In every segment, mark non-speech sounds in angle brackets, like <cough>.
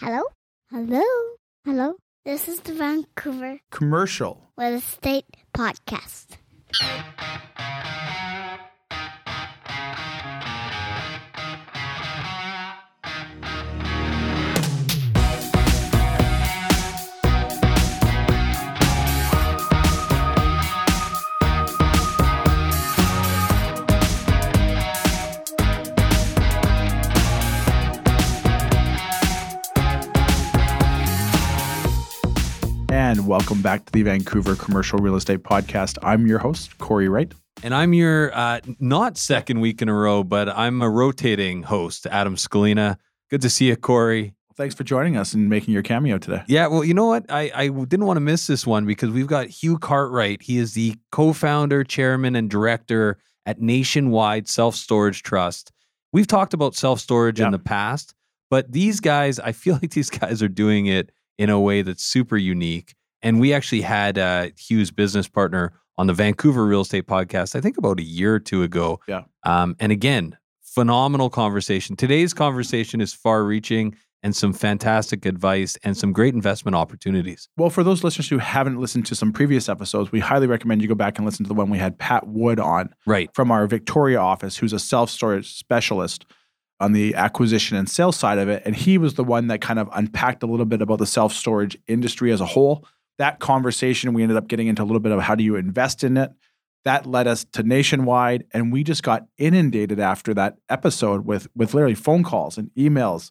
Hello? Hello? Hello? This is the Vancouver Commercial. with Real Estate Podcast. And welcome back to the Vancouver Commercial Real Estate Podcast. I'm your host, Corey Wright. And I'm your uh, not second week in a row, but I'm a rotating host, Adam Scalina. Good to see you, Corey. Thanks for joining us and making your cameo today. Yeah, well, you know what? I, I didn't want to miss this one because we've got Hugh Cartwright. He is the co founder, chairman, and director at Nationwide Self Storage Trust. We've talked about self storage Yeah. in the past, but these guys, I feel <laughs> like these guys are doing it in a way that's super unique. And we actually had uh, Hugh's business partner on the Vancouver Real Estate Podcast, I think about a year or two ago. Yeah. Um, and again, phenomenal conversation. Today's conversation is far reaching and some fantastic advice and some great investment opportunities. Well, for those listeners who haven't listened to some previous episodes, we highly recommend you go back and listen to the one we had Pat Wood on Right. from our Victoria office, who's a self storage specialist on the acquisition and sales side of it. And he was the one that kind of unpacked a little bit about the self storage industry as a whole. That conversation, we ended up getting into a little bit of how do you invest in it. That led us to nationwide. And we just got inundated after that episode with, with literally phone calls and emails,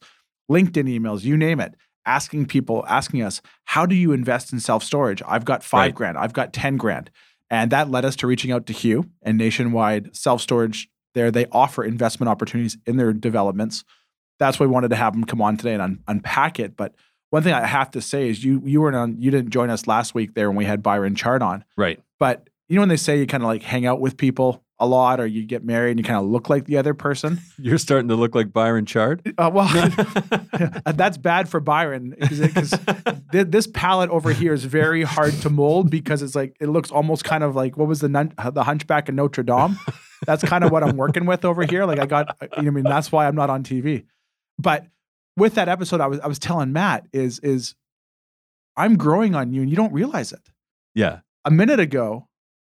LinkedIn emails, you name it, asking people, asking us, how do you invest in self storage? I've got five Right. grand, I've got 10 grand. And that led us to reaching out to Hugh and nationwide self storage. There, they offer investment opportunities in their developments. That's why we wanted to have them come on today and un- unpack it. But one thing I have to say is you you weren't on you didn't join us last week there when we had Byron Chard on. Right. But you know when they say you kind of like hang out with people a lot or you get married and you kind of look like the other person. <laughs> You're starting to look like Byron Chard. Uh, well, <laughs> <laughs> that's bad for Byron because this palette over here is very hard to mold because it's like it looks almost kind of like what was the nun, the Hunchback of Notre Dame. That's kind of what I'm working with over here. Like I got, you know, I mean, that's why I'm not on TV. But with that episode, I was I was telling Matt is is I'm growing on you and you don't realize it. yeah. A minute ago,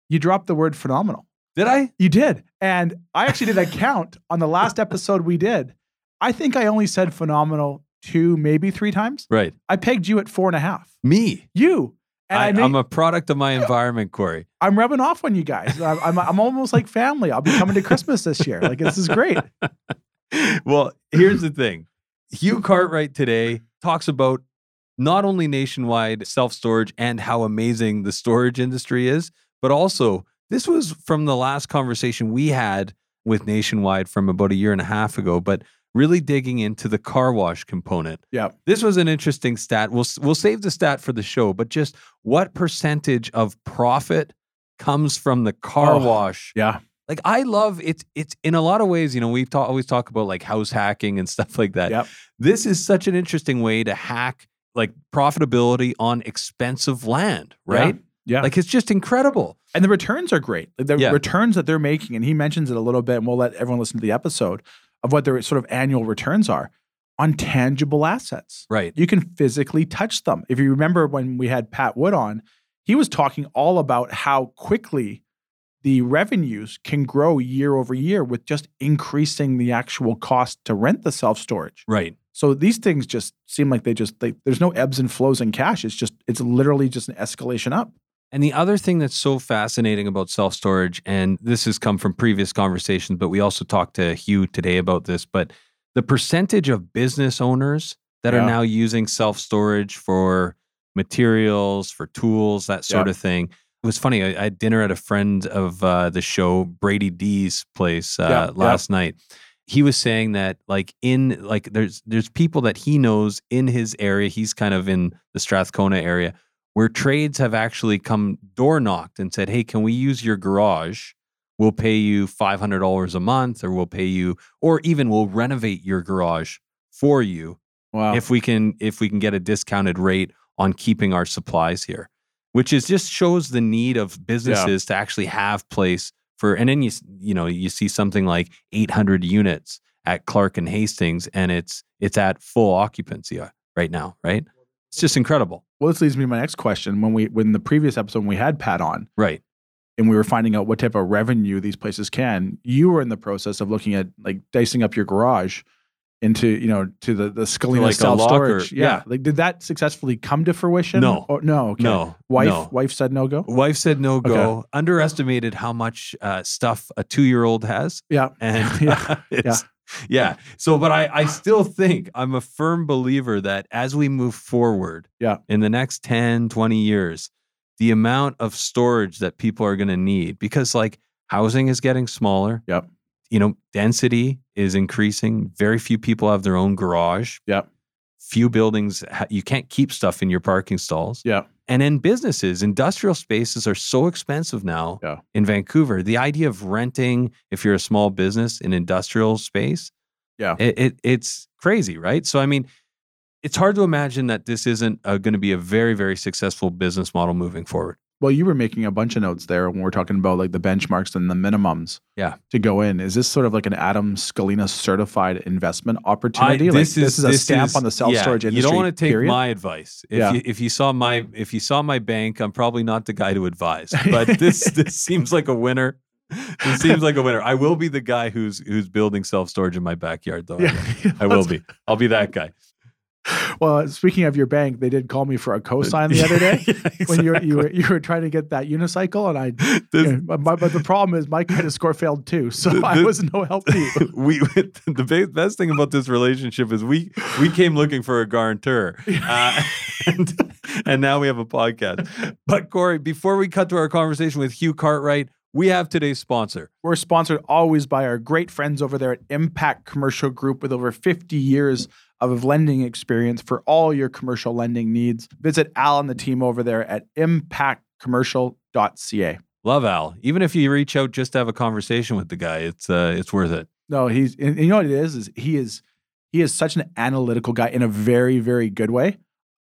you dropped the word phenomenal. Did I? You did. And I actually did a count on the last episode we did. I think I only said phenomenal two, maybe three times. Right. I pegged you at four and a half. Me. You. And I, I'm a product of my environment, Corey. I'm rubbing off on you guys. I'm, I'm, I'm almost like family. I'll be coming to Christmas this year. Like, this is great. <laughs> well, here's the thing Hugh Cartwright today talks about not only nationwide self storage and how amazing the storage industry is, but also this was from the last conversation we had with Nationwide from about a year and a half ago, but really digging into the car wash component. Yeah. This was an interesting stat. We'll we'll save the stat for the show, but just what percentage of profit comes from the car Oh, wash Yeah. like I love it. It's in a lot of ways, you know, we talk, always talk about like house hacking and <laughs> stuff like that. Yep. This is such an interesting way to hack like profitability on expensive land, right? Yeah. Like it's just incredible. And the returns are great. The Yeah. returns that they're making, and he mentions it a little bit, and we'll let everyone listen to the episode of what their sort of annual returns are on tangible assets. Right. You can physically touch them. If you remember when we had Pat Wood on, he was talking all about how quickly the revenues can grow year over year with just increasing the actual cost to rent the self storage. Right. So these things just seem like they just they, there's no ebbs and flows in cash. It's just it's literally just an escalation up. And the other thing that's so fascinating about self storage, and this has come from previous conversations, but we also talked to Hugh today about this, but the percentage of business owners that Yeah. are now using self storage for materials, for tools, that sort Yeah. of thing. It was funny. I, I had dinner at a friend of uh, the show, Brady D's place, uh, Yeah, last night. He was saying that, like in like there's there's people that he knows in his area. He's kind of in the Strathcona area where trades have actually come door knocked and said, "Hey, can we use your garage? We'll pay you five hundred dollars a month, or we'll pay you, or even we'll renovate your garage for you Wow. if we can if we can get a discounted rate on keeping our supplies here." Which is just shows the need of businesses to actually have place for. And then you you know you see something like eight hundred units at Clark and Hastings, and it's it's at full occupancy, uh, right now, right? It's just incredible. Well, this leads me to my next question. When we when the previous episode when we had Pat on Right. and we were finding out what type of revenue these places can, you were in the process of looking at like dicing up your garage into you know to the the Scalina like a self storage. Yeah. yeah. like did that successfully come to fruition? No. Or- no, okay. No. Wife no. wife said no go. Wife said no go. Okay. Underestimated how much uh, stuff a two year old has. Yeah, And <laughs> Yeah, <laughs> it's, yeah. So, but I, I still think I'm a firm believer that as we move forward Yeah. in the next 10, 20 years, the amount of storage that people are going to need, because like housing is getting smaller. Yep. You know, density is increasing. Very few people have their own garage. Yep. Few buildings, you can't keep stuff in your parking stalls. Yeah. And in businesses, industrial spaces are so expensive now Yeah. in Vancouver. The idea of renting, if you're a small business, an industrial space, Yeah. it, it it's crazy, right? So I mean, it's hard to imagine that this isn't uh, going to be a very very successful business model moving forward. Well, you were making a bunch of notes there when we're talking about like the benchmarks and the minimums. Yeah. To go in, is this sort of like an Adam Scalina certified investment opportunity? I- like this is a this stamp is- on the self storage yeah, industry. You don't want to take period? my advice. If Yeah. you if you saw my if you saw my bank, I'm probably not the guy to advise. <laughs> But this this seems like a winner. This seems like a winner. I will be the guy who's who's building self storage in my backyard, though. Yeah. <laughs> I will be. I'll be that guy. Well, speaking of your bank, they did call me for a cosign the other day. <laughs> Yeah, When you were, you were you were trying to get that unicycle, and I, This- you know, but, but- but the problem is my credit score failed too, <laughs> so The- I was no help to you. <laughs> we the best thing about this relationship is we we came looking for a guarantor, uh, and, and now we have a podcast. But Corey, before we cut to our conversation with Hugh Cartwright, we have today's sponsor. We're sponsored always by our great friends over there at Impact Commercial Group with over 50 years of lending experience for all your commercial lending needs. Visit Al and the team over there at impactcommercial.ca. Love Al. Even if you reach out just to have a conversation with the guy, it's uh, it's worth it. No, he's and you know what it is is he is he is such an analytical guy in a very very good way.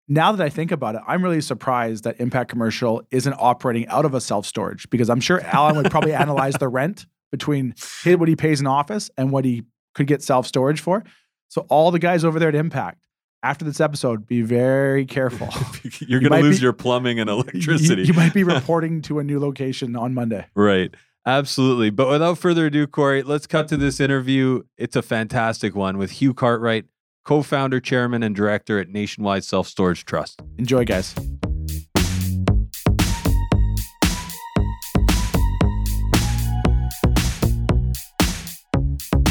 Now that I think about it, I'm really surprised that Impact Commercial isn't operating out of a self storage because I'm sure Alan would probably <laughs> analyze the rent between what he pays in office and what he could get self storage for. So all the guys over there at Impact, after this episode, be very careful. <laughs> You're You going to lose be- your plumbing and <laughs> You- electricity. You, might be <laughs> reporting to a new location on Monday. Right. Absolutely. But without further ado, Corey, let's cut to this interview. It's a fantastic one with Hugh Cartwright, co founder, chairman, and director at Nationwide Self Storage Trust. Enjoy, guys.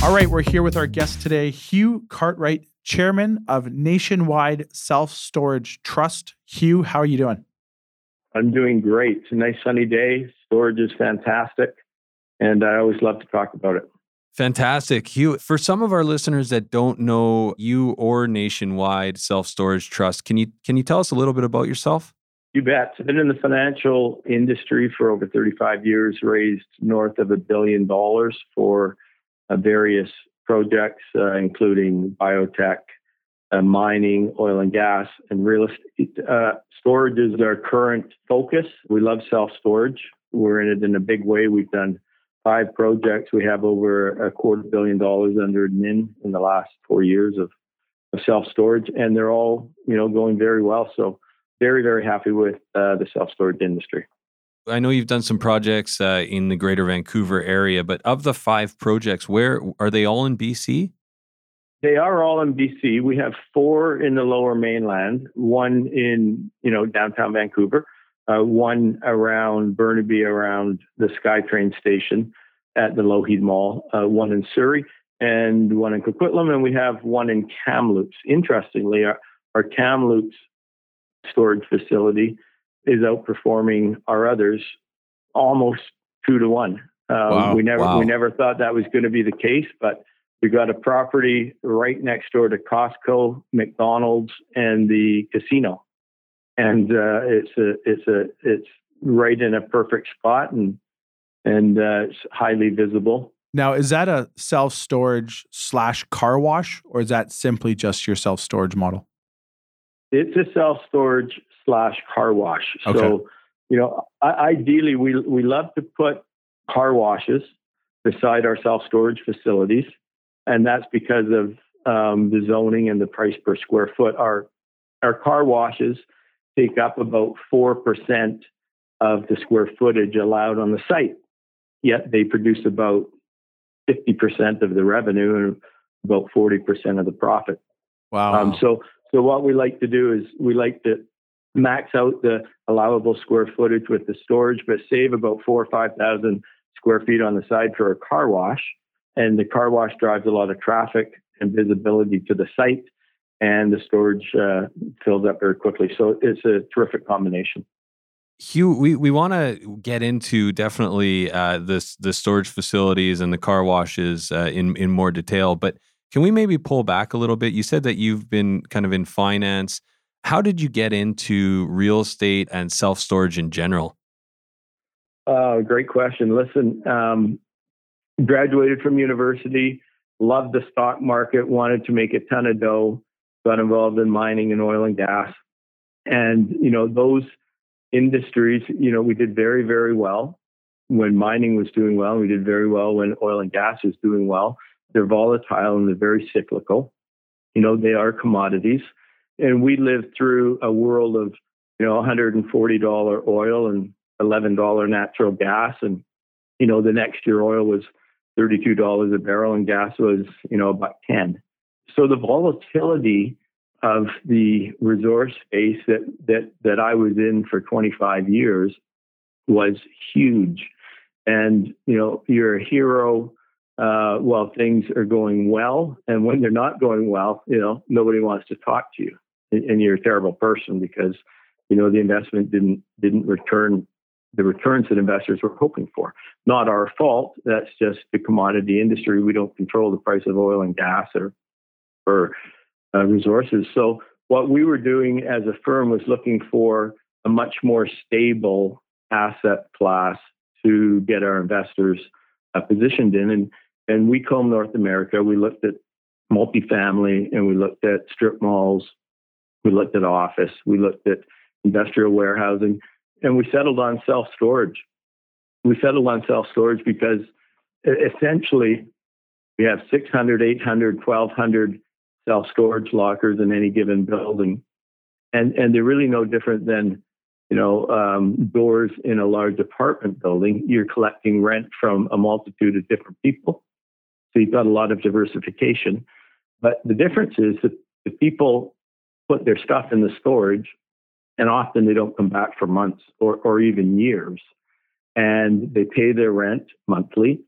All right, we're here with our guest today, Hugh Cartwright, chairman of Nationwide Self Storage Trust. Hugh, how are you doing? I'm doing great. It's a nice sunny day. Storage is fantastic. And I always love to talk about it. Fantastic. Hugh, for some of our listeners that don't know you or Nationwide Self Storage Trust, can you can you tell us a little bit about yourself? You bet. I've been in the financial industry for over 35 years, raised north of a billion dollars for various projects, uh, including biotech, uh, mining, oil and gas, and real estate. Uh, storage is our current focus. We love self storage. We're in it in a big way. We've done five projects. We have over a quarter billion dollars under admin in the last four years of, of self storage, and they're all you know going very well. So very very happy with uh, the self storage industry. I know you've done some projects uh, in the greater Vancouver area, but of the five projects, where are they all in BC? They are all in BC. We have four in the Lower Mainland, one in you know downtown Vancouver, uh, one around Burnaby, around the SkyTrain station at the Lougheed Mall, uh, one in Surrey, and one in Coquitlam, and we have one in Kamloops. Interestingly, our, our Kamloops storage facility is outperforming our others almost two to one. Um, Wow. We never Wow. we never thought that was going to be the case, but we got a property right next door to Costco, McDonald's, and the casino, and uh, it's a it's a it's right in a perfect spot and and uh, it's highly visible. Now, is that a self storage slash car wash, or is that simply just your self storage model? It's a self storage slash car wash. Okay. So, you know, ideally, we we love to put car washes beside our self storage facilities, and that's because of um, the zoning and the price per square foot. Our our car washes take up about 4% of the square footage allowed on the site, yet they produce about 50% of the revenue and about 40% of the profit. Wow. Um, so, so what we like to do is we like to max out the allowable square footage with the storage, but save about four or 5,000 square feet on the side for a car wash. And the car wash drives a lot of traffic and visibility to the site, and the storage uh, fills up very quickly. So it's a terrific combination. Hugh, we, we want to get into definitely uh, this the storage facilities and the car washes uh, in in more detail, but can we maybe pull back a little bit? You said that you've been kind of in finance. How did you get into real estate and self storage in general? Uh, great question. Listen, um, graduated from university, loved the stock market, wanted to make a ton of dough, got involved in mining and oil and gas. And, you know, those industries, you know, we did very, very well when mining was doing well. We did very well when oil and gas was doing well. They're volatile and they're very cyclical. You know, they are commodities. And we lived through a world of, you know, $140 oil and $11 natural gas. And, you know, the next year oil was $32 a barrel and gas was, you know, about 10. So the volatility of the resource space that, that, that I was in for 25 years was huge. And, you know, you're a hero uh, while things are going well. And when they're not going well, you know, nobody wants to talk to you. And you're a terrible person because, you know, the investment didn't didn't return the returns that investors were hoping for. Not our fault. That's just the commodity industry. We don't control the price of oil and gas or or uh, resources. So what we were doing as a firm was looking for a much more stable asset class to get our investors uh, positioned in. And and we combed North America. We looked at multifamily and we looked at strip malls. We looked at office. We looked at industrial warehousing and we settled on self storage. We settled on self storage because essentially we have 600, 800, 1200 self storage lockers in any given building. And, and they're really no different than you know, um, doors in a large apartment building. You're collecting rent from a multitude of different people. So you've got a lot of diversification. But the difference is that the people put their stuff in the storage and often they don't come back for months or, or even years. And they pay their rent monthly.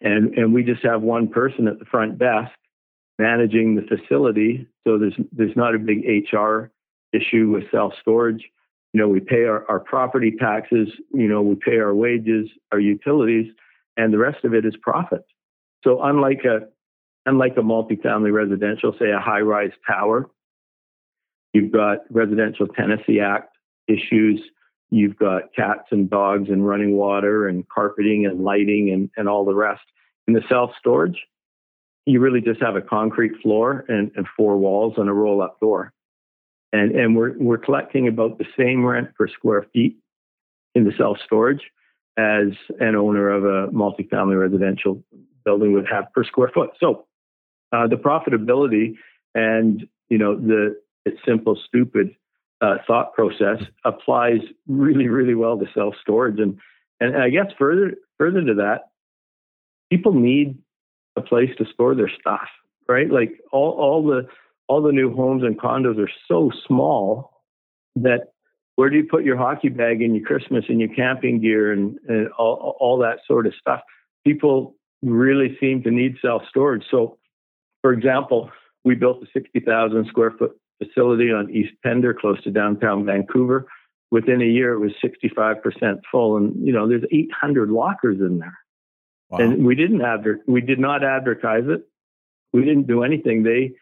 And, and we just have one person at the front desk managing the facility. So there's, there's not a big HR issue with self storage. You know, we pay our, our property taxes, you know, we pay our wages, our utilities, and the rest of it is profit. So unlike a unlike a multifamily residential, say a high rise tower, You've got Residential Tenancy Act issues. You've got cats and dogs and running water and carpeting and lighting and, and all the rest. In the self storage, you really just have a concrete floor and, and four walls and a roll up door. And, and we're, we're collecting about the same rent per square feet in the self storage as an owner of a multifamily residential building would have per square foot. So uh, the profitability and you know the its simple, stupid uh, thought process applies really, really well to self storage. And, and I guess further further to that, people need a place to store their stuff, right? Like all all the all the new homes and condos are so small that where do you put your hockey bag and your Christmas and your camping gear and, and all, all that sort of stuff? People really seem to need self storage. So, for example, we built a 60,000 square foot facility on East Pender, close to downtown Vancouver. Within a year, it was 65% full, and you know there's 800 lockers in there. Wow. And we didn't adver- we did not advertise it. We didn't do anything. They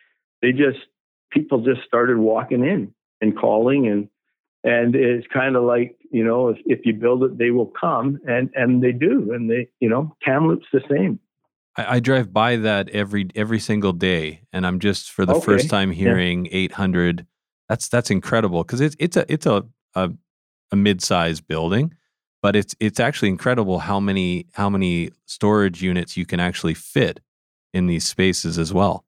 they just people just started walking in and calling and and it's kind of like you know if, if you build it they will come and and they do and they you know Kamloops the same I, I, drive by that every every single day, and I'm just for the okay. first time hearing yeah. 800. That's that's incredible because it's it's a it's a a, a mid sized building, but it's it's actually incredible how many how many storage units you can actually fit in these spaces as well.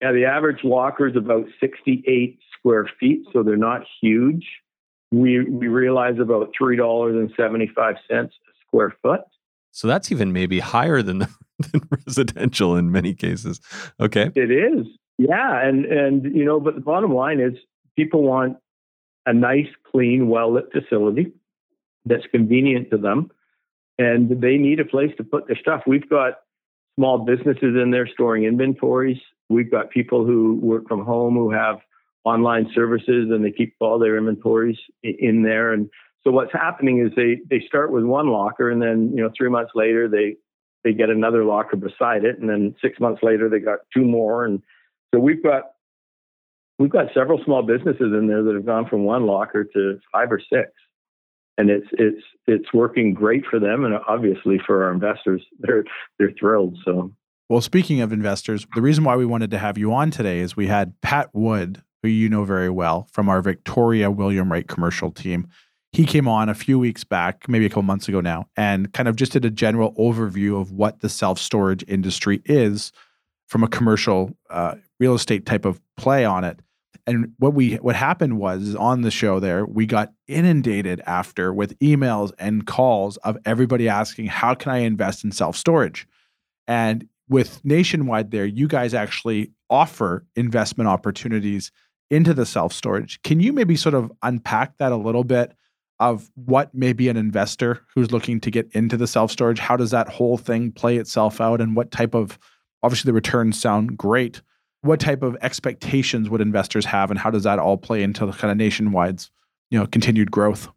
Yeah, the average locker is about 68 square feet, so they're not huge. We we realize about three dollars and seventy five cents a square foot. So that's even maybe higher than, <laughs> than residential in many cases. Okay. It is. Yeah. And and you know, but the bottom line is people want a nice, clean, well lit facility that's convenient to them. And they need a place to put their stuff. We've got small businesses in there storing inventories. We've got people who work from home who have online services and they keep all their inventories in there. And so what's happening is they they start with one locker and then you know three months later they they get another locker beside it and then six months later they got two more. And so we've got we've got several small businesses in there that have gone from one locker to five or six. And it's it's it's working great for them and obviously for our investors. <laughs> They're they're thrilled so. Well speaking of investors the reason why we wanted to have you on today is we had pat wood who you know very well from our victoria william wright commercial team he came on a few weeks back, maybe a couple months ago now, and kind of just did a general overview of what the self storage industry is from a commercial uh, real estate type of play on it. And what we what happened was on the show there, we got inundated after with emails and calls of everybody asking, "How can I invest in self storage?" And with nationwide, there, you guys actually offer investment opportunities into the self storage. Can you maybe sort of unpack that a little bit? Of what maybe an investor who's looking to get into the self storage, how does that whole thing play itself out, and what type of obviously the returns sound great. What type of expectations would investors have, and how does that all play into the kind of nationwide's you know continued growth?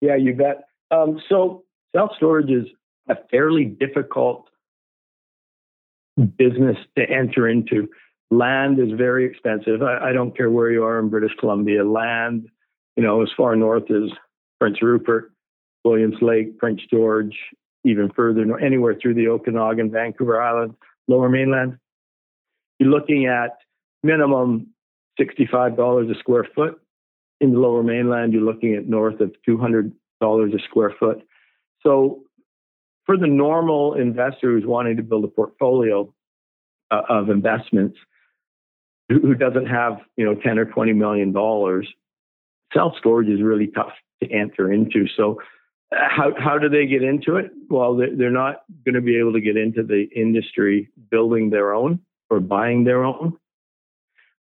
Yeah, you bet. Um, so self storage is a fairly difficult business to enter into. Land is very expensive. I, I don't care where you are in British Columbia. Land, you know, as far north as Prince Rupert, Williams Lake, Prince George, even further, anywhere through the Okanagan, Vancouver Island, Lower Mainland. You're looking at minimum $65 a square foot. In the Lower Mainland, you're looking at north of $200 a square foot. So, for the normal investor who's wanting to build a portfolio uh, of investments, who, doesn't have you know 10 or 20 million dollars, self storage is really tough to enter into. So, uh, how how do they get into it? Well, they're not going to be able to get into the industry building their own or buying their own.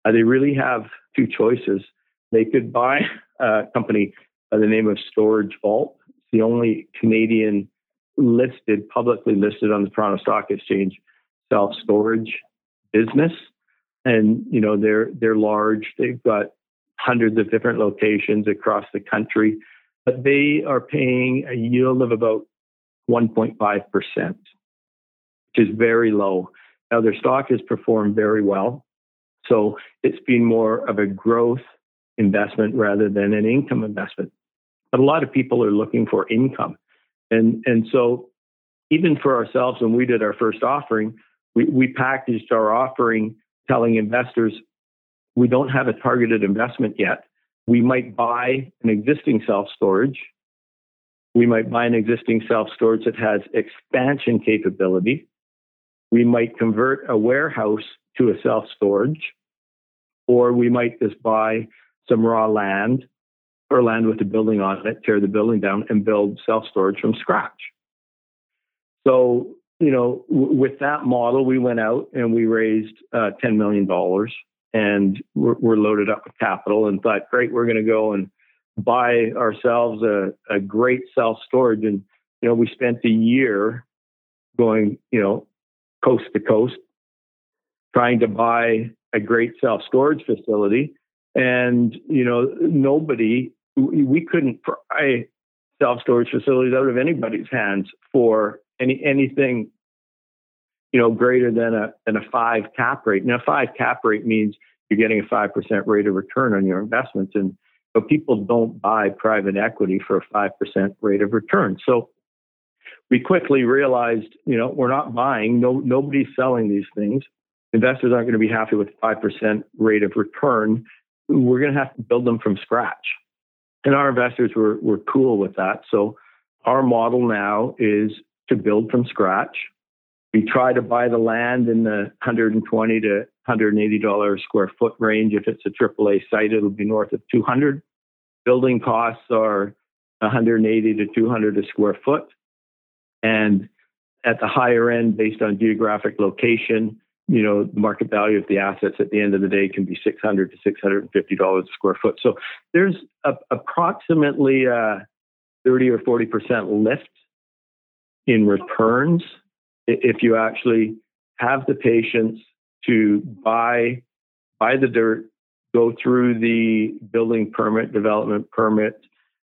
Uh, they really have two choices. They could buy a company by the name of Storage Vault. It's the only Canadian listed, publicly listed on the Toronto Stock Exchange self storage business. And you know they're they're large. They've got hundreds of different locations across the country, but they are paying a yield of about 1.5%, which is very low. Now, their stock has performed very well. So it's been more of a growth investment rather than an income investment. But a lot of people are looking for income. And, and so even for ourselves, when we did our first offering, we, we packaged our offering telling investors we don't have a targeted investment yet. We might buy an existing self storage. We might buy an existing self storage that has expansion capability. We might convert a warehouse to a self storage, or we might just buy some raw land or land with a building on it, tear the building down, and build self storage from scratch. So, you know, w- with that model, we went out and we raised uh, $10 million and we're, we're loaded up with capital and thought, great, we're going to go and buy ourselves a, a great self storage. And, you know, we spent a year going, you know, coast to coast, trying to buy a great self storage facility. And, you know, nobody, we couldn't pry self storage facilities out of anybody's hands for any anything you know, greater than a than a five cap rate. Now, five cap rate means you're getting a five percent rate of return on your investments, and but people don't buy private equity for a five percent rate of return. So we quickly realized, you know, we're not buying. No, nobody's selling these things. Investors aren't going to be happy with five percent rate of return. We're going to have to build them from scratch, and our investors were were cool with that. So our model now is to build from scratch we try to buy the land in the 120 to $180 square foot range. If it's a AAA site, it'll be north of 200. Building costs are 180 to 200 a square foot. And at the higher end, based on geographic location, you know, the market value of the assets at the end of the day can be 600 to 650 dollars a square foot. So there's a, approximately a 30 or 40 percent lift in returns if you actually have the patience to buy buy the dirt, go through the building permit, development permit,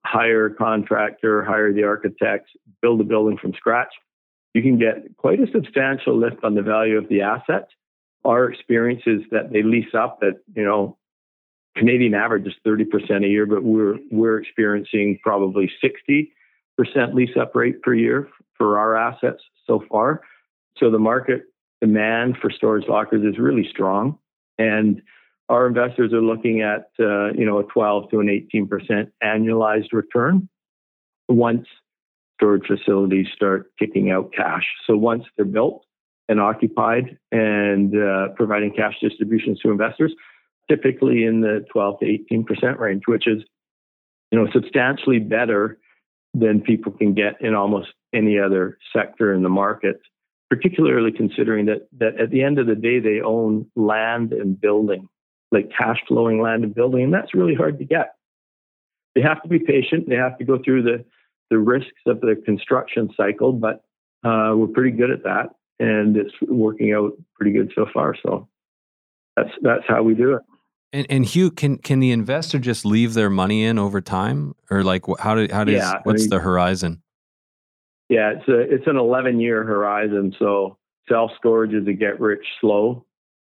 hire a contractor, hire the architects, build a building from scratch you can get quite a substantial lift on the value of the asset. Our experience is that they lease up at, you know, Canadian average is 30% a year, but we're we're experiencing probably 60% lease up rate per year for our assets so far. So the market demand for storage lockers is really strong, and our investors are looking at uh, you know a 12 to an 18% annualized return once storage facilities start kicking out cash. So once they're built and occupied and uh, providing cash distributions to investors, typically in the 12 to 18 percent range, which is you know substantially better than people can get in almost any other sector in the market. Particularly considering that that at the end of the day they own land and building, like cash flowing land and building, and that's really hard to get. They have to be patient. They have to go through the the risks of the construction cycle, but uh, we're pretty good at that, and it's working out pretty good so far. So that's that's how we do it. And, and Hugh, can can the investor just leave their money in over time, or like how do how does yeah, what's I mean, the horizon? Yeah, it's a it's an 11 year horizon. So self storage is a get rich slow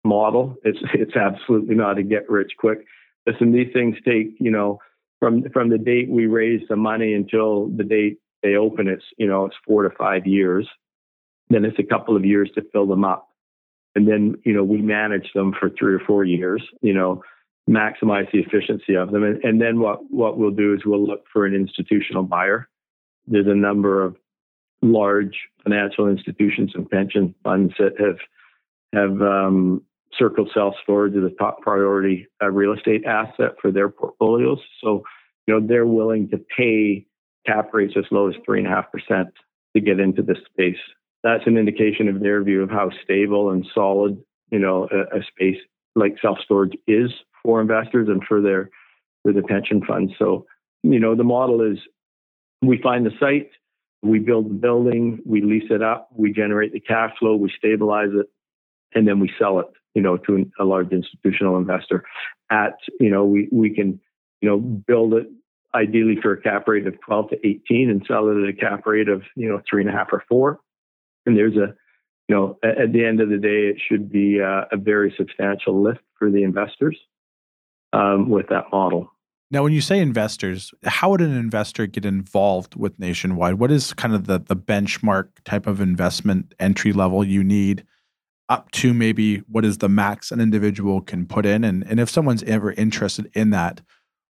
model. It's it's absolutely not a get rich quick. Listen, these things take you know from from the date we raise the money until the date they open it's you know it's four to five years then it's a couple of years to fill them up and then you know we manage them for three or four years you know maximize the efficiency of them and, and then what what we'll do is we'll look for an institutional buyer there's a number of large financial institutions and pension funds that have have um, circled self storage as a top priority uh, real estate asset for their portfolios. So, you know, they're willing to pay cap rates as low as three and a half percent to get into this space. That's an indication of their view of how stable and solid, you know, a, a space like self storage is for investors and for their for the pension funds. So, you know, the model is we find the site, we build the building, we lease it up, we generate the cash flow, we stabilize it, and then we sell it you know, to a large institutional investor at, you know, we, we can, you know, build it ideally for a cap rate of 12 to 18 and sell it at a cap rate of, you know, three and a half or four. And there's a, you know, at the end of the day, it should be a, a very substantial lift for the investors um, with that model. Now, when you say investors, how would an investor get involved with Nationwide? What is kind of the, the benchmark type of investment entry level you need up to maybe what is the max an individual can put in and, and if someone's ever interested in that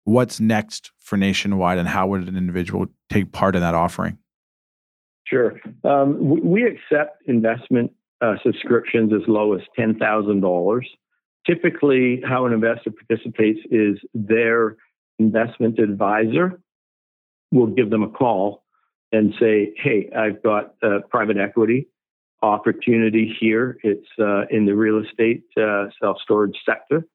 what's next for nationwide and how would an individual take part in that offering sure um, we, accept investment uh, subscriptions as low as $10000 typically how an investor participates is their investment advisor will give them a call and say hey i've got a private equity opportunity here. It's uh, in the real estate uh, self storage sector.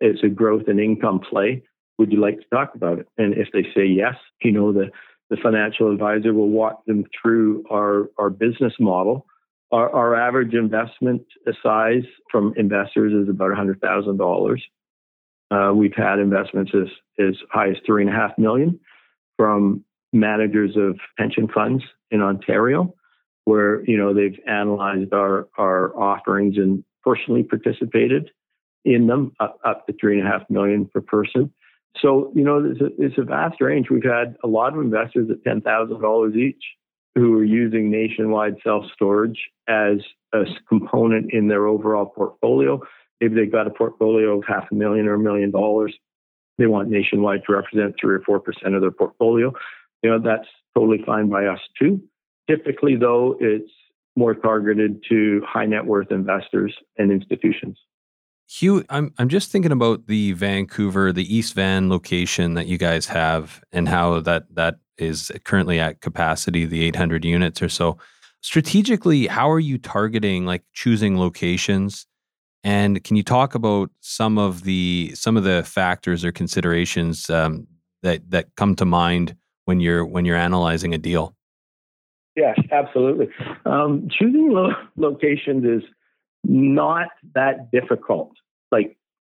It's a growth and income play. Would you like to talk about it? And if they say yes, you know the the financial advisor will walk them through our our business model. Our, our average investment size from investors is about hundred thousand uh, dollars. We've had investments as as high as three and a half million from managers of pension funds in Ontario where you know they've analyzed our our offerings and personally participated in them up, up to three and a half million per person. So you know it's a, it's a vast range. We've had a lot of investors at ten thousand dollars each who are using nationwide self storage as a component in their overall portfolio. Maybe they've got a portfolio of half a million or a million dollars. They want nationwide to represent three or four percent of their portfolio. You know that's totally fine by us too. Typically, though, it's more targeted to high net worth investors and institutions. Hugh, I'm I'm just thinking about the Vancouver, the East Van location that you guys have, and how that that is currently at capacity, the 800 units or so. Strategically, how are you targeting, like choosing locations? And can you talk about some of the some of the factors or considerations um, that that come to mind when you're when you're analyzing a deal? Yes, absolutely. Um, choosing lo- locations is not that difficult. Like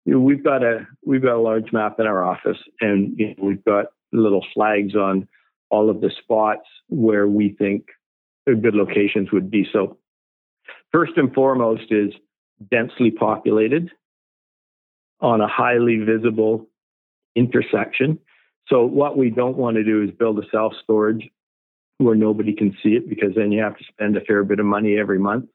we've got a we've got a large map in our office, and you know, we've got little flags on all of the spots where we think good locations would be. So, first and foremost is densely populated on a highly visible intersection. So, what we don't want to do is build a self storage where nobody can see it because then you have to spend a fair bit of money every month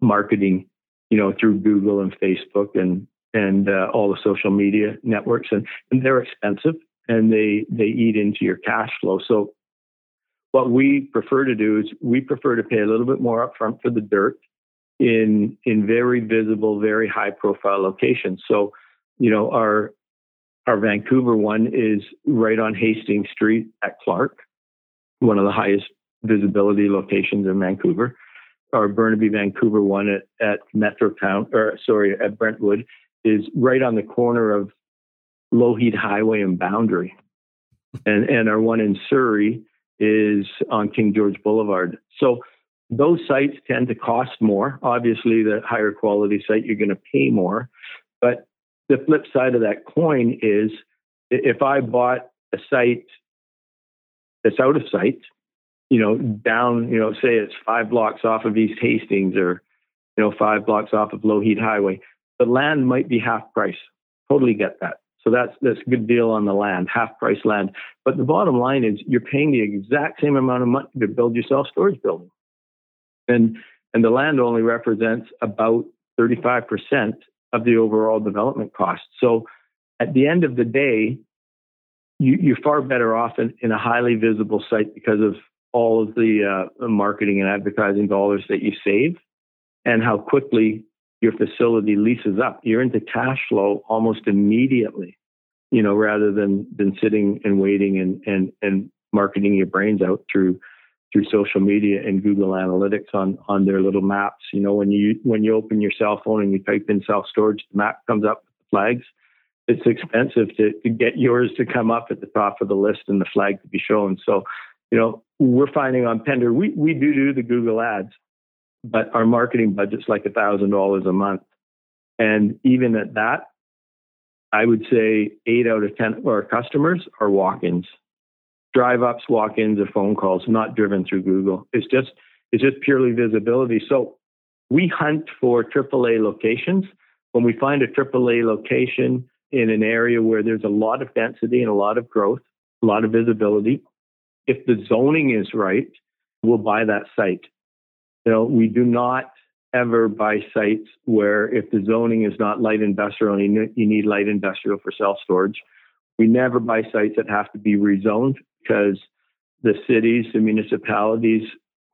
marketing, you know, through Google and Facebook and and uh, all the social media networks, and, and they're expensive and they they eat into your cash flow. So what we prefer to do is we prefer to pay a little bit more upfront for the dirt in in very visible, very high profile locations. So, you know, our our Vancouver one is right on Hastings Street at Clark, one of the highest visibility locations in Vancouver. Our Burnaby Vancouver one at, at Metrotown, or sorry, at Brentwood, is right on the corner of Lougheed Highway and Boundary. And, and our one in Surrey is on King George Boulevard. So those sites tend to cost more. Obviously, the higher quality site, you're going to pay more. But the flip side of that coin is if I bought a site that's out of sight, you know, down, you know, say it's five blocks off of East Hastings or, you know, five blocks off of Lougheed Highway, the land might be half price. Totally get that. So that's that's a good deal on the land, half price land. But the bottom line is you're paying the exact same amount of money to build your self storage building, and and the land only represents about 35% of the overall development cost. So at the end of the day, you, are far better off in, in, a highly visible site because of all of the uh, marketing and advertising dollars that you save and how quickly your facility leases up. You're into cash flow almost immediately, you know, rather than than sitting and waiting and and and marketing your brains out through through social media and Google Analytics on on their little maps. You know, when you when you open your cell phone and you type in self storage, the map comes up with the flags. It's expensive to, to get yours to come up at the top of the list and the flag to be shown. So, you know, we're finding on Pender, we, we do do the Google ads, but our marketing budget's like a thousand dollars a month. And even at that, I would say eight out of 10 of our customers are walk ins, drive ups, walk ins, or phone calls, not driven through Google. It's just, it's just purely visibility. So we hunt for AAA locations. When we find a AAA location in an area where there's a lot of density and a lot of growth, a lot of visibility, if the zoning is right, we'll buy that site. You know, we do not ever buy sites where if the zoning is not light industrial you need light industrial for self storage. We never buy sites that have to be rezoned because the cities, the municipalities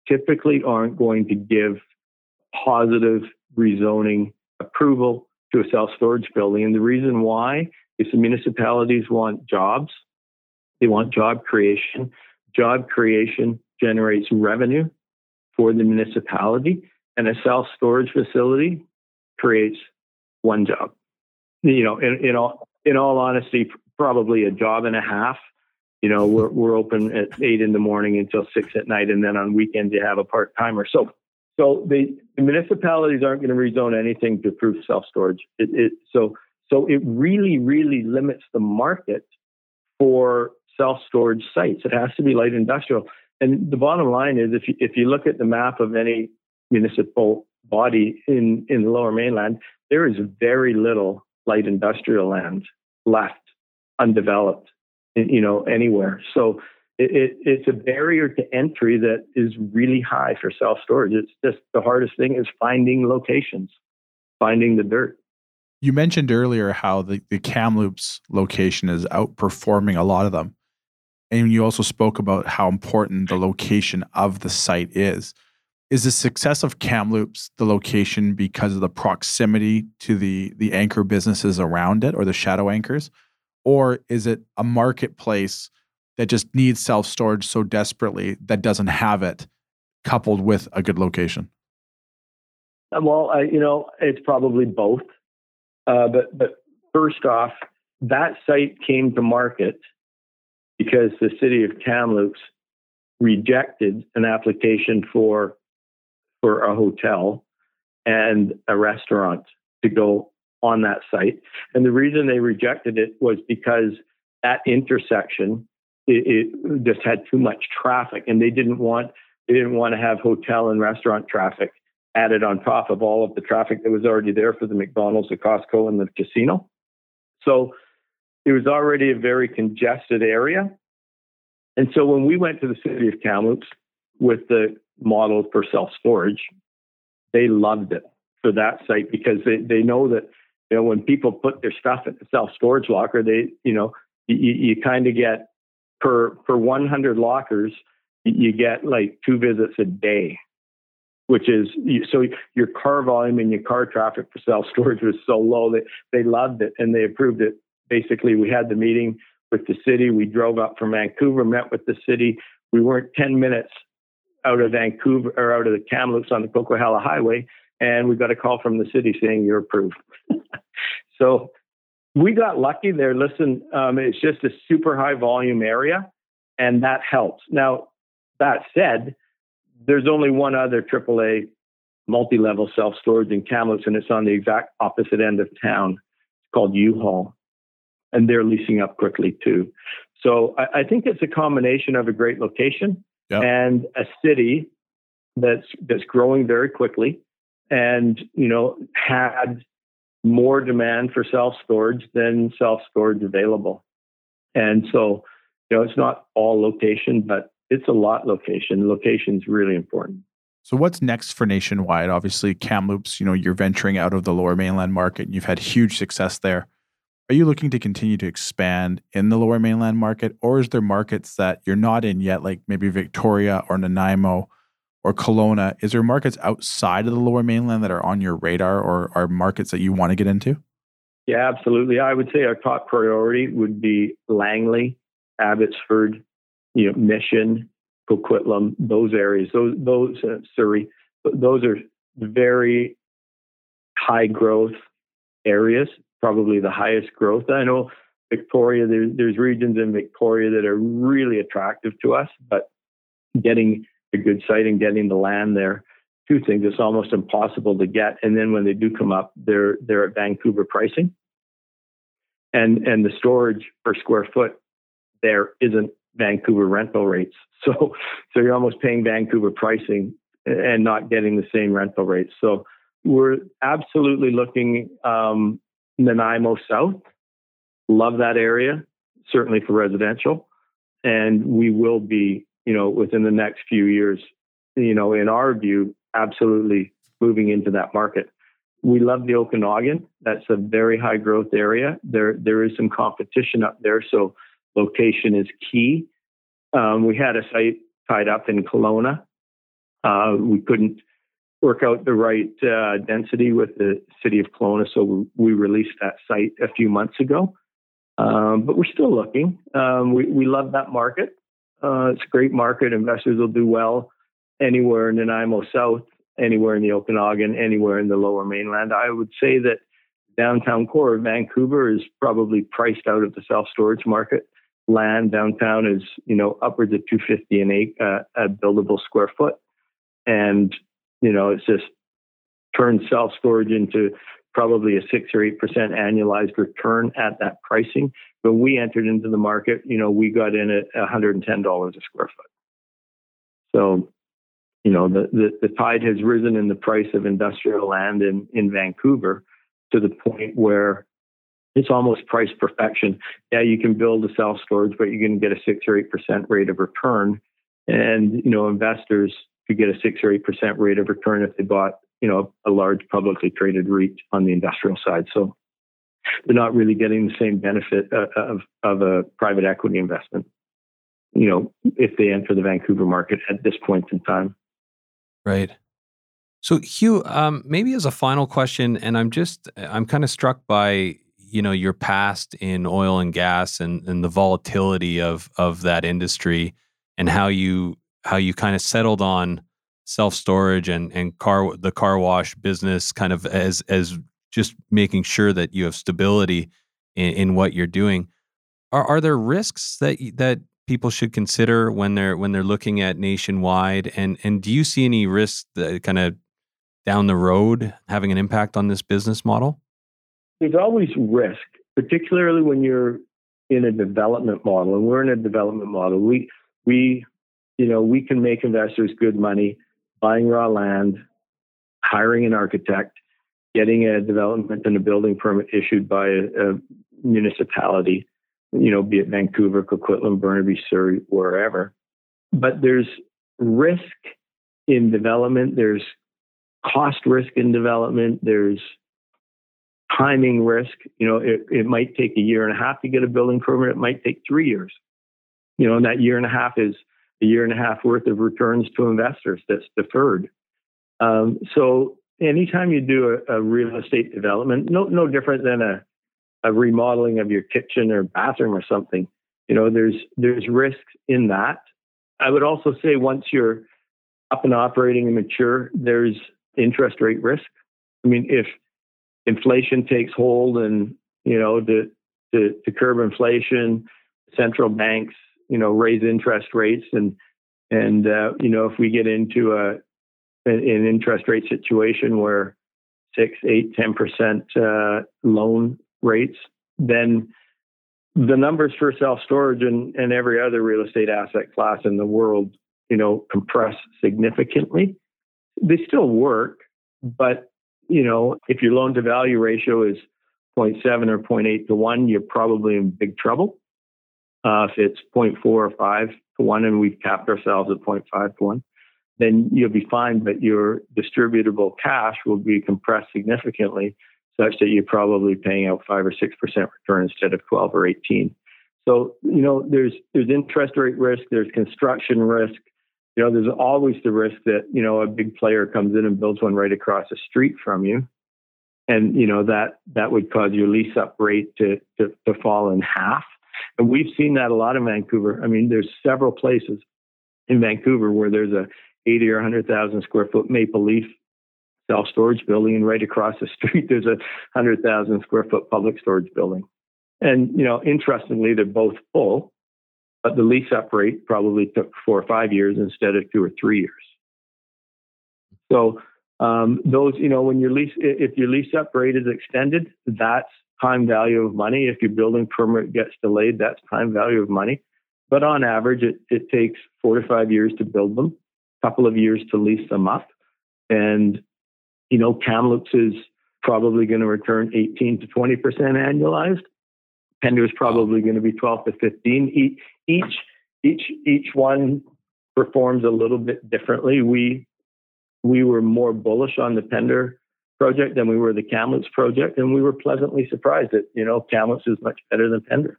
typically aren't going to give positive rezoning approval to a self storage building. And the reason why is the municipalities want jobs, they want job creation. Job creation generates revenue for the municipality, and a self storage facility creates one job. You know, in, in all in all honesty, probably a job and a half. You know, we're we're open at eight in the morning until six at night, and then on weekends you have a part timer. So, so the, the, municipalities aren't going to rezone anything to prove self storage. It, it, so so it really really limits the market for self storage sites. It has to be light industrial. And the bottom line is, if you, if you look at the map of any municipal body in, in the lower mainland, there is very little light industrial land left undeveloped, you know, anywhere. So it, it, it's a barrier to entry that is really high for self storage. It's just the hardest thing is finding locations, finding the dirt. You mentioned earlier how the, the Kamloops location is outperforming a lot of them. And you also spoke about how important the location of the site is. is the success of Kamloops the location because of the proximity to the the anchor businesses around it or the shadow anchors? Or is it a marketplace that just needs self storage so desperately that doesn't have it coupled with a good location? Uh, well, you know, it's probably both. Uh, but but first off, that site came to market because the city of Kamloops rejected an application for for a hotel and a restaurant to go on that site. And the reason they rejected it was because that intersection it, it just had too much traffic, and they didn't want they didn't want to have hotel and restaurant traffic added on top of all of the traffic that was already there for the McDonald's, the Costco, and the casino. So it was already a very congested area. And so when we went to the city of Kamloops with the model for self storage, they loved it for that site because they, they know that you know when people put their stuff in the self storage locker, they you know you, you kind of get per per 100 lockers you get like two visits a day which is so your car volume and your car traffic for self storage was so low that they loved it and they approved it. Basically, we had the meeting with the city. We drove up from Vancouver, met with the city. We weren't 10 minutes out of Vancouver or out of the Kamloops on the Coquihalla Highway, and we got a call from the city saying you're approved. <laughs> so we got lucky there. Listen, um, it's just a super high volume area, and that helps. Now, that said, there's only one other AAA multi-level self-storage in Kamloops, and it's on the exact opposite end of town. It's called U-Haul, and they're leasing up quickly too. So I, I think it's a combination of a great location yep. and a city that's that's growing very quickly, and you know had more demand for self-storage than self-storage available, and so you know it's not all location, but it's a lot location. Location is really important. So what's next for Nationwide? Obviously, Kamloops, you know, you're venturing out of the lower mainland market. You've had huge success there. Are you looking to continue to expand in the lower mainland market, or is there markets that you're not in yet, like maybe Victoria or Nanaimo or Kelowna? Is there markets outside of the lower mainland that are on your radar or are markets that you want to get into? Yeah, absolutely. I would say our top priority would be Langley, Abbotsford, you know, Mission, Coquitlam, those areas, those, those uh, Surrey, those are very high growth areas, probably the highest growth. I know Victoria, there, there's regions in Victoria that are really attractive to us, but getting a good site and getting the land there, two things, it's almost impossible to get. And then when they do come up, they're they're at Vancouver pricing. And and the storage per square foot there isn't Vancouver rental rates. <laughs> So, so you're almost paying Vancouver pricing and not getting the same rental rates. So we're absolutely looking um, Nanaimo South. Love that area, certainly for residential, and we will be, you know, within the next few years, you know, in our view, absolutely moving into that market. We love the Okanagan. That's a very high growth area. There, there is some competition up there, so location is key. Um, we had a site tied up in Kelowna. Uh, we couldn't work out the right uh, density with the city of Kelowna, so we, released that site a few months ago. Um, but we're still looking. Um, we, we love that market. Uh, it's a great market. Investors will do well anywhere in Nanaimo South, anywhere in the Okanagan, anywhere in the lower mainland. I would say that downtown core of Vancouver is probably priced out of the self storage market land downtown is you know upwards of 250 an acre uh, a buildable square foot and you know it's just turned self storage into probably a six or eight percent annualized return at that pricing when we entered into the market you know we got in at 110 dollars a square foot so you know the, the the tide has risen in the price of industrial land in in vancouver to the point where it's almost price perfection. Yeah, you can build a self storage, but you're going to get a six or eight percent rate of return. And you know, investors could get a six or eight percent rate of return if they bought you know a large publicly traded REIT on the industrial side. So they're not really getting the same benefit uh, of of a private equity investment. You know, if they enter the Vancouver market at this point in time. Right. So Hugh, um, maybe as a final question, and I'm just I'm kind of struck by you know your past in oil and gas and, and the volatility of of that industry and how you how you kind of settled on self storage and and car the car wash business kind of as as just making sure that you have stability in, in what you're doing. Are are there risks that that people should consider when they're when they're looking at nationwide and and do you see any risks that kind of down the road having an impact on this business model? There's always risk, particularly when you're in a development model, and we're in a development model. We we you know we can make investors good money buying raw land, hiring an architect, getting a development and a building permit issued by a, a municipality, you know, be it Vancouver, Coquitlam, Burnaby, Surrey, wherever. But there's risk in development. There's cost risk in development. There's timing risk. You know, it, it might take a year and a half to get a building permit. It might take three years. You know, and that year and a half is a year and a half worth of returns to investors that's deferred. Um, so anytime you do a, a, real estate development, no no different than a, a remodeling of your kitchen or bathroom or something. You know, there's there's risks in that. I would also say once you're up and operating and mature, there's interest rate risk. I mean, if inflation takes hold and, you know, to, to, to curb inflation, central banks, you know, raise interest rates and, and, uh, you know, if we get into a, an interest rate situation where six, eight, 10% uh, loan rates, then the numbers for self storage and, and every other real estate asset class in the world, you know, compress significantly they still work, but you know, if your loan to value ratio is 0.7 or 0.8 to 1, you're probably in big trouble. Uh, if it's 0.4 or 5 to 1, and we've capped ourselves at 0.5 to 1, then you'll be fine, but your distributable cash will be compressed significantly, such that you're probably paying out 5 or 6% return instead of 12 or 18. So, you know, there's there's interest rate risk, there's construction risk, you know, there's always the risk that, you know, a big player comes in and builds one right across the street from you. And, you know, that that would cause your lease up rate to, to, to fall in half. And we've seen that a lot in Vancouver. I mean, there's several places in Vancouver where there's a 80 or 100,000 square foot Maple Leaf self storage building, and right across the <laughs> street there's a 100,000 square foot public storage building. And you know, interestingly, they're both full, but the lease up rate probably took four or five years instead of two or three years. So um, those, you know, when your lease, if your lease up rate is extended, that's time value of money. If your building permit gets delayed, that's time value of money. But on average, it, it takes four to five years to build them, a couple of years to lease them up. And, you know, Kamloops is probably going to return 18 to 20% annualized. Pender is probably going to be 12 to 15. Each each each one performs a little bit differently. We we were more bullish on the Pender project than we were the Kamloops project, and we were pleasantly surprised that you know Kamloops is much better than Pender,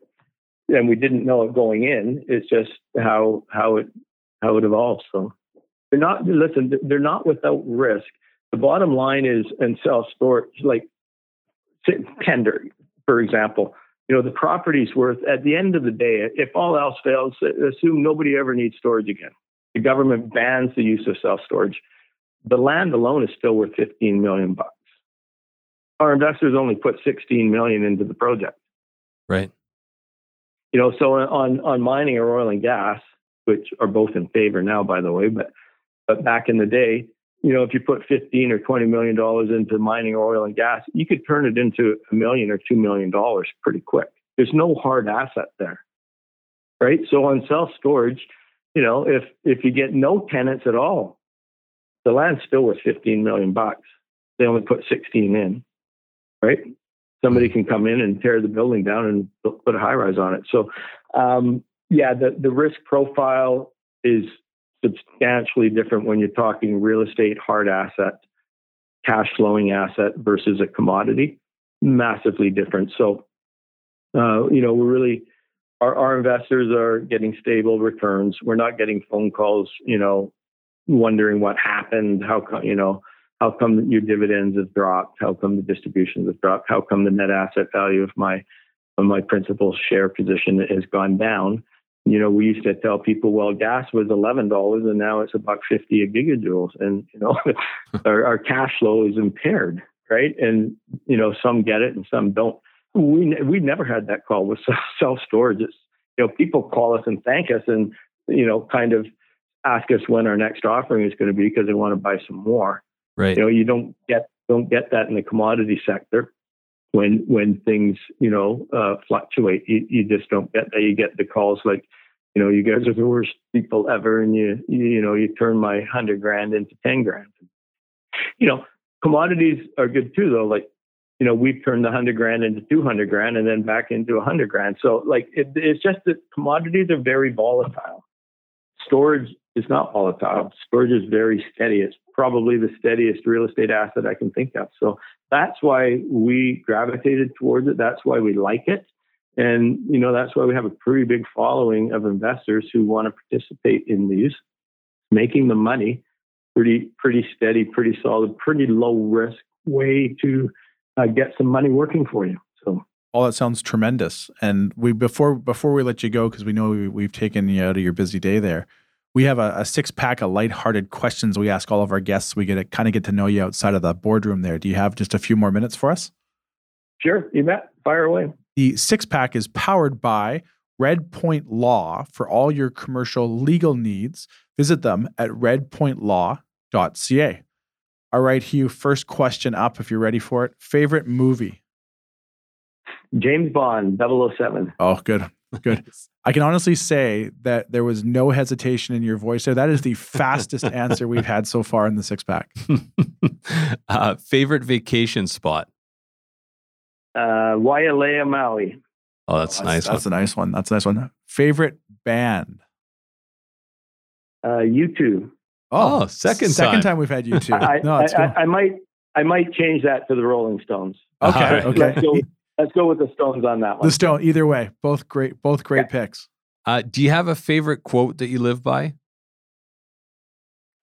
and we didn't know it going in. It's just how how it how it evolves. So they're not listen. They're not without risk. The bottom line is, in self storage like Pender, for example you know, the property's worth at the end of the day, if all else fails, assume nobody ever needs storage again. The government bans the use of self storage. The land alone is still worth 15 million bucks. Our investors only put 16 million into the project. Right. You know, so on on mining or oil and gas, which are both in favor now, by the way, but but back in the day, you know, if you put 15 or 20 million dollars into mining oil and gas, you could turn it into a million or two million dollars pretty quick. There's no hard asset there. Right? So on self storage, you know, if if you get no tenants at all, the land's still worth 15 million bucks. They only put 16 in. Right? Somebody can come in and tear the building down and put a high rise on it. So um, yeah, the, the risk profile is substantially different when you're talking real estate, hard asset, cash flowing asset versus a commodity. Massively different. So, uh, you know, we're really, our, our investors are getting stable returns. We're not getting phone calls, you know, wondering what happened, how, come, you know, how come your dividends have dropped? How come the distributions have dropped? How come the net asset value of my of my principal share position has gone down? You know, we used to tell people, well, gas was eleven dollars and now it's about fifty a gigajoules, and you know, <laughs> our, our cash flow is impaired, right? And you know, some get it and some don't. We we never had that call with <laughs> self storage. It's you know, people call us and thank us, and you know, kind of ask us when our next offering is going to be because they want to buy some more. Right. You know, you don't get don't get that in the commodity sector when when things you know uh, fluctuate. You, you just don't get that. You get the calls like, you know, you guys are the worst people ever, and you you, know you turn my hundred grand into ten grand. You know, commodities are good too, though. Like, you know, we've turned the hundred grand into two hundred grand, and then back into a hundred grand. So, like, it, it's just that commodities are very volatile. Storage is not volatile. Storage is very steady. It's probably the steadiest real estate asset I can think of. So that's why we gravitated towards it. That's why we like it. And, you know, that's why we have a pretty big following of investors who want to participate in these, making the money pretty, pretty steady, pretty solid, pretty low risk way to uh, get some money working for you. So all that sounds tremendous. And we before before we let you go, because we know we, have taken you out of your busy day there, we have a, a six pack of lighthearted questions we ask all of our guests. We get to kind of get to know you outside of the boardroom there. Do you have just a few more minutes for us? Sure, you bet. Fire away. The six pack is powered by Red Point Law for all your commercial legal needs. Visit them at redpointlaw.ca. All right, Hugh, first question up if you're ready for it. Favorite movie? James Bond 007. Oh, good. Good. <laughs> I can honestly say that there was no hesitation in your voice there. That is the fastest <laughs> answer we've had so far in the six pack. <laughs> uh, favorite vacation spot? Uh, Wailea, Maui. Oh, that's, that's nice. That's one. a nice one. That's a nice one. Favorite band? Uh, U2. Oh, oh second second time. time we've had U2. <laughs> I, no, I, I, I, might I might change that to the Rolling Stones. Okay. Right. Okay. Let's go, Let's go with the Stones on that one. The Stone, either way, both great, both great yeah. picks. Uh, do you have a favorite quote that you live by?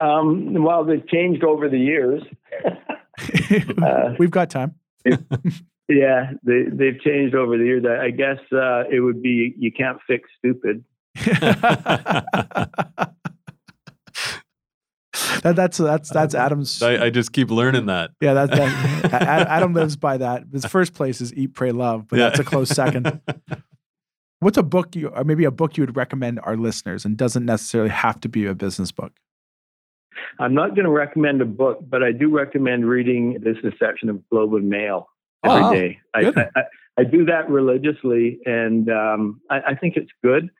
Um, well, they've changed over the years. <laughs> uh, We've got time. <laughs> yeah, they they've changed over the years. I guess uh, it would be you can't fix stupid. <laughs> <laughs> that, that's that's that's Adam's. I, I, just keep learning that. Yeah, that, that <laughs> Adam lives by that. His first place is Eat, Pray, Love, but yeah. that's a close second. <laughs> What's a book you, or maybe a book you would recommend our listeners, and doesn't necessarily have to be a business book? I'm not going to recommend a book, but I do recommend reading this section of Globe and Mail every oh, day. I, I, I, do that religiously, and um, I, I, think it's good.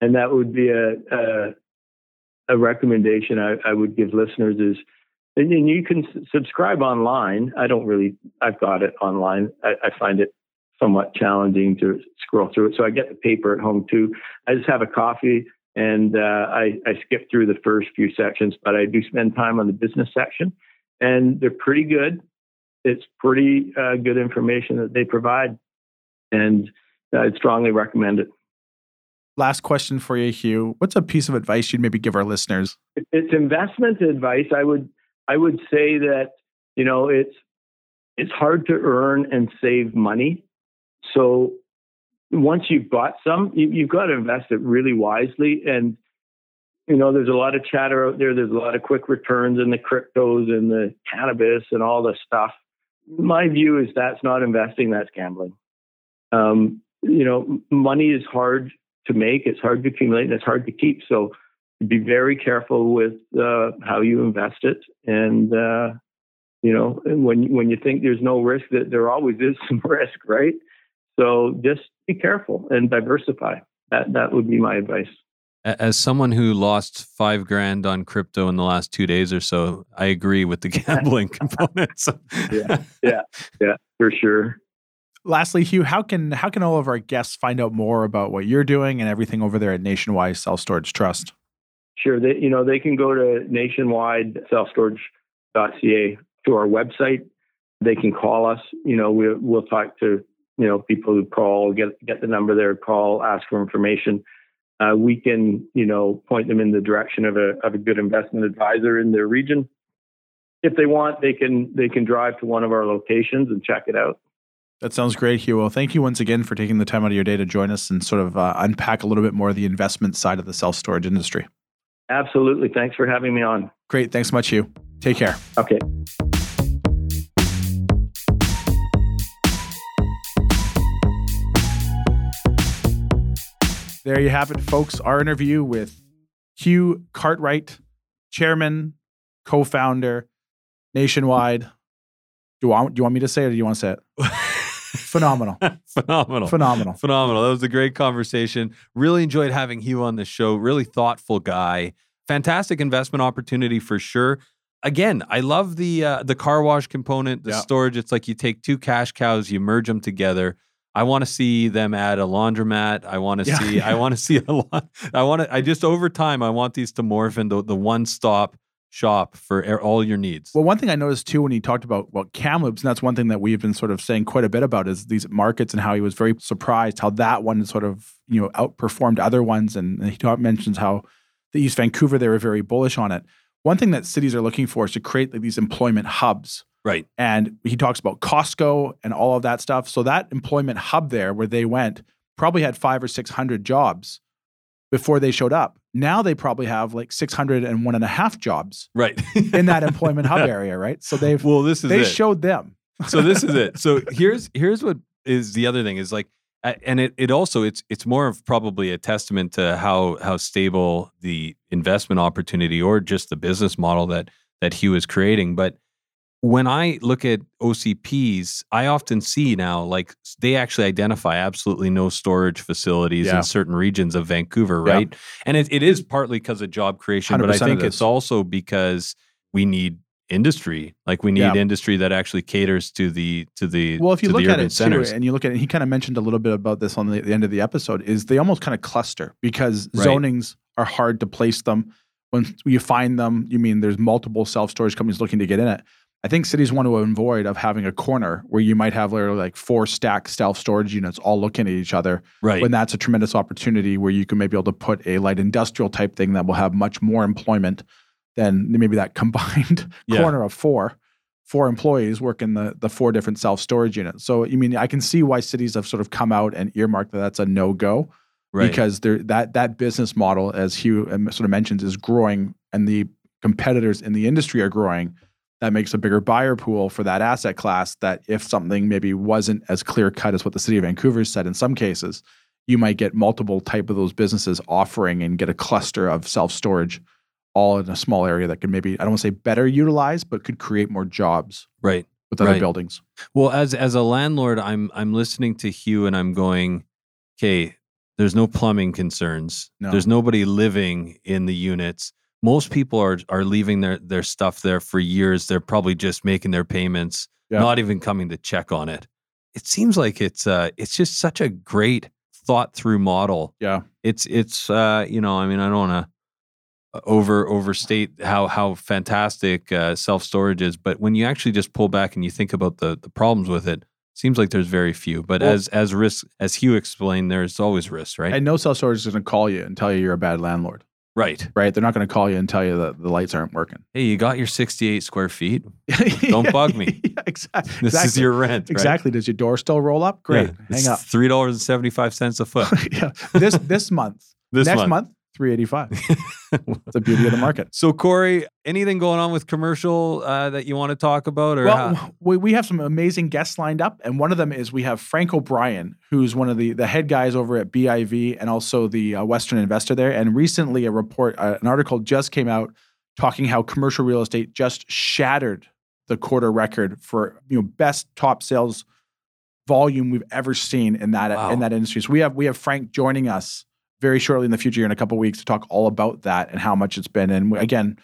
And that would be a, a a recommendation I, I would give listeners is, and, you can subscribe online. I don't really, I've got it online. I, I find it somewhat challenging to scroll through it. So I get the paper at home too. I just have a coffee and uh, I, I skip through the first few sections, but I do spend time on the business section, and they're pretty good. It's pretty uh, good information that they provide, and I'd strongly recommend it. Last question for you, Hugh. What's a piece of advice you'd maybe give our listeners? It's investment advice. I would I would say that you know it's it's hard to earn and save money. So once you've got some, you, you've got to invest it really wisely. And you know, there's a lot of chatter out there. There's a lot of quick returns in the cryptos and the cannabis and all this stuff. My view is that's not investing. That's gambling. Um, you know, money is hard to make. It's hard to accumulate and it's hard to keep. So be very careful with uh, how you invest it. And, uh, you know, when, when you think there's no risk, that there always is <laughs> some risk, right? So just be careful and diversify. That, that would be my advice. As someone who lost five grand on crypto in the last two days or so, I agree with the <laughs> gambling <laughs> components. yeah, yeah, yeah, for sure lastly, Hugh, how can how can all of our guests find out more about what you're doing and everything over there at Nationwide Self Storage Trust? Sure, they you know they can go to nationwide selfstorage.ca to our website. They can call us. You know, we, we'll talk to you know people who call, get get the number there, call, ask for information. Uh, we can you know point them in the direction of a of a good investment advisor in their region. if they want, they can they can drive to one of our locations and check it out. That sounds great, Hugh. Well, thank you once again for taking the time out of your day to join us and sort of uh, unpack a little bit more of the investment side of the self storage industry. Absolutely. Thanks for having me on. Great. Thanks so much, Hugh. Take care. Okay. There you have it, folks. Our interview with Hugh Cartwright, chairman, co founder, nationwide. Do you, want, do you want me to say it or do you want to say it? <laughs> Phenomenal. <laughs> Phenomenal. Phenomenal. Phenomenal. That was a great conversation. Really enjoyed having Hugh on the show. Really thoughtful guy. Fantastic investment opportunity for sure. Again, I love the uh, the car wash component, the Yeah. storage. It's like you take two cash cows, you merge them together. I want to see them add a laundromat. I want to Yeah. see. I want to see a lot. I want to. I just over time, I want these to morph into the one stop shop for all your needs. Well, one thing I noticed too when he talked about well, Kamloops, and that's one thing that we've been sort of saying quite a bit about is these markets and how he was very surprised how that one sort of you know outperformed other ones, and, he talk, mentions how the East Vancouver they were very bullish on it. One thing that cities are looking for is to create like, these employment hubs. right. And he talks about Costco and all of that stuff. So that employment hub there where they went probably had five or 600 jobs before they showed up. Now they probably have like 600 and one and a half jobs Right. <laughs> in that employment hub <laughs> area, right? So they've, well, this is they it. showed them. so this is it. So <laughs> here's here's what is the other thing is like, and it it also it's it's more of probably a testament to how how stable the investment opportunity or just the business model that that Hugh is creating. But when I look at OCPs, I often see now like they actually identify absolutely no storage facilities Yeah. in certain regions of Vancouver, Yeah. right? And it, it is partly because of job creation, but I think it's also because we need industry. Like we need Yeah. industry that actually caters to the to the Well, if you look at it centers. too, and you look at it, he kind of mentioned a little bit about this on the, the end of the episode, is they almost kind of cluster because Right. zonings are hard to place them. When you find them, you mean there's multiple self storage companies looking to get in it. I think cities want to avoid of having a corner where you might have literally like four stacked self storage units all looking at each other. right. When that's a tremendous opportunity where you can maybe able to put a light industrial type thing that will have much more employment than maybe that <laughs> combined Yeah. corner of four four employees work in the the four different self storage units. So I mean I can see why cities have sort of come out and earmarked that that's a no go right. because there that that business model as Hugh um, sort of mentions is growing and the competitors in the industry are growing. That makes a bigger buyer pool for that asset class. That if something maybe wasn't as clear cut as what the city of Vancouver said in some cases, you might get multiple type of those businesses offering and get a cluster of self storage all in a small area that could maybe I don't want to say better utilize, but could create more jobs right. with other Right. buildings. Well, as as a landlord, I'm I'm listening to Hugh and I'm going, okay, there's no plumbing concerns. No. There's nobody living in the units. Most people are are leaving their their stuff there for years. They're probably just making their payments, Yeah. not even coming to check on it. It seems like it's uh it's just such a great thought through model. Yeah. It's it's uh you know, I mean, I don't want to over overstate how how fantastic uh, self storage is, but when you actually just pull back and you think about the the problems with it, seems like there's very few. But Well- as as risk as Hugh explained, there's always risk, right? And no self storage is going to call you and tell you you're a bad landlord, right. right? They're not going to call you and tell you that the lights aren't working. Hey, you got your 68 square feet. <laughs> Don't bug me. <laughs> yeah, exactly. This is your rent. right? exactly. Does your door still roll up? Great. Yeah. Hang It's up. Three dollars and seventy five cents a foot. <laughs> yeah. This this month. This Next month. month, three eighty five. It's the beauty of the market. <laughs> So Corey, anything going on with commercial uh, that you want to talk about, or Well, how- we have some amazing guests lined up, and one of them is we have Frank O'Brien, who's one of the the head guys over at BIV and also the uh, Western investor there. And recently, a report, uh, an article just came out talking how commercial real estate just shattered the quarter record for you know best top sales volume we've ever seen in that Wow. in that industry. So we have we have Frank joining us very shortly in the future in a couple of weeks to talk all about that and how much it's been. And again,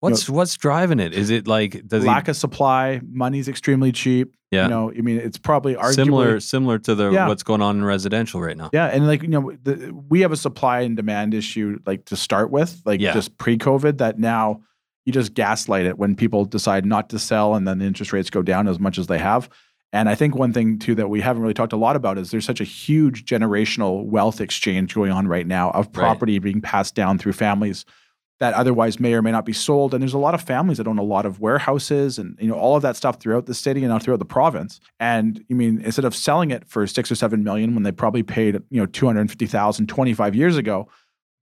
what's what's driving it? Is it like does lack he, of supply, money's extremely cheap. Yeah. You know, I mean, it's probably arguably similar similar to the Yeah. what's going on in residential right now? Yeah, and like you know, the, we have a supply and demand issue like to start with, like Yeah. just pre-COVID. That now you just gaslight it when people decide not to sell, and then the interest rates go down as much as they have. And I think one thing too that we haven't really talked a lot about is there's such a huge generational wealth exchange going on right now of property being passed down through families. that otherwise may or may not be sold. And there's a lot of families that own a lot of warehouses and you know all of that stuff throughout the city and throughout the province. And I mean, instead of selling it for six or seven million when they probably paid you know 250,000 25 years ago,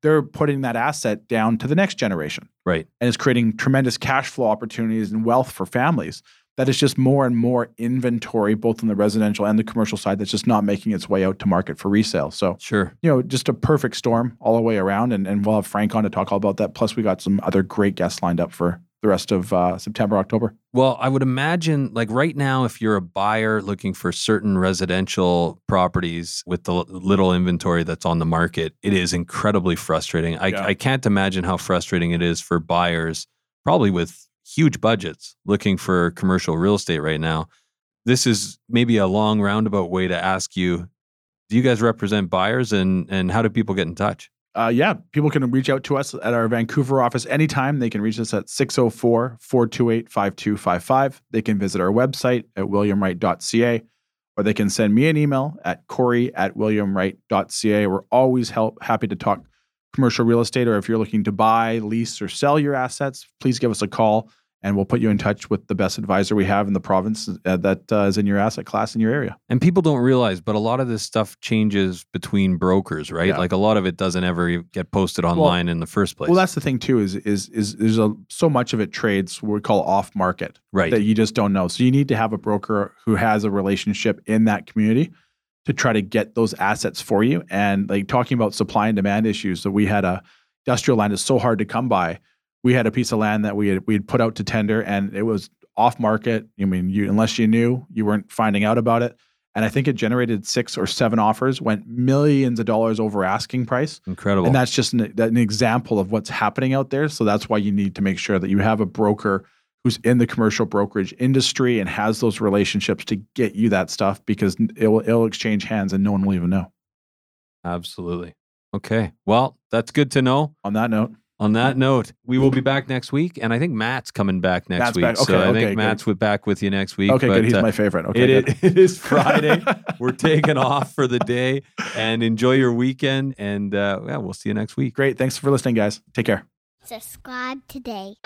they're putting that asset down to the next generation. Right. And it's creating tremendous cash flow opportunities and wealth for families. That is just more and more inventory, both on the residential and the commercial side, that's just not making its way out to market for resale. So, Sure. you know, just a perfect storm all the way around. And, and we'll have Frank on to talk all about that. Plus, we got some other great guests lined up for the rest of uh, September, October. Well, I would imagine, like right now, if you're a buyer looking for certain residential properties with the little inventory that's on the market, it is incredibly frustrating. I, Yeah. I can't imagine how frustrating it is for buyers, probably with huge budgets, looking for commercial real estate right now. This is maybe a long roundabout way to ask you do you guys represent buyers and, and how do people get in touch? uh, yeah, people can reach out to us at our Vancouver office anytime. They can reach us at 604 428 5255. They can visit our website at williamwright.ca or they can send me an email at corey at williamwright.ca. We're always help, happy to talk commercial real estate or if you're looking to buy, lease, or sell your assets, please give us a call and we'll put you in touch with the best advisor we have in the province uh, that uh, is in your asset class in your area. And people don't realize, but a lot of this stuff changes between brokers, right? Yeah. Like a lot of it doesn't ever get posted online in the first place. Well, that's the thing too. Is is is there's a so much of it trades what we call off market right. that you just don't know. So you need to have a broker who has a relationship in that community to try to get those assets for you. And like talking about supply and demand issues, so we had a industrial land is so hard to come by. We had a piece of land that we had we had put out to tender, and it was off market. I mean, you unless you knew, you weren't finding out about it. And I think it generated six or seven offers, went millions of dollars over asking price. Incredible. And that's just an, an example of what's happening out there. So that's why you need to make sure that you have a broker who's in the commercial brokerage industry and has those relationships to get you that stuff because it'll, it'll exchange hands and no one will even know. Absolutely. Okay. Well, that's good to know. On that note, On that note, we will be back next week, and I think Matt's coming back next Matt's week. back. so Okay, I okay, think good. Matt's with back with you next week. okay, but, good. He's uh, my favorite. Okay, it, good. <laughs> it is Friday. <laughs> We're taking off for the day, and enjoy your weekend. And uh, yeah, we'll see you next week. Great. Thanks for listening, guys. Take care. Subscribe today.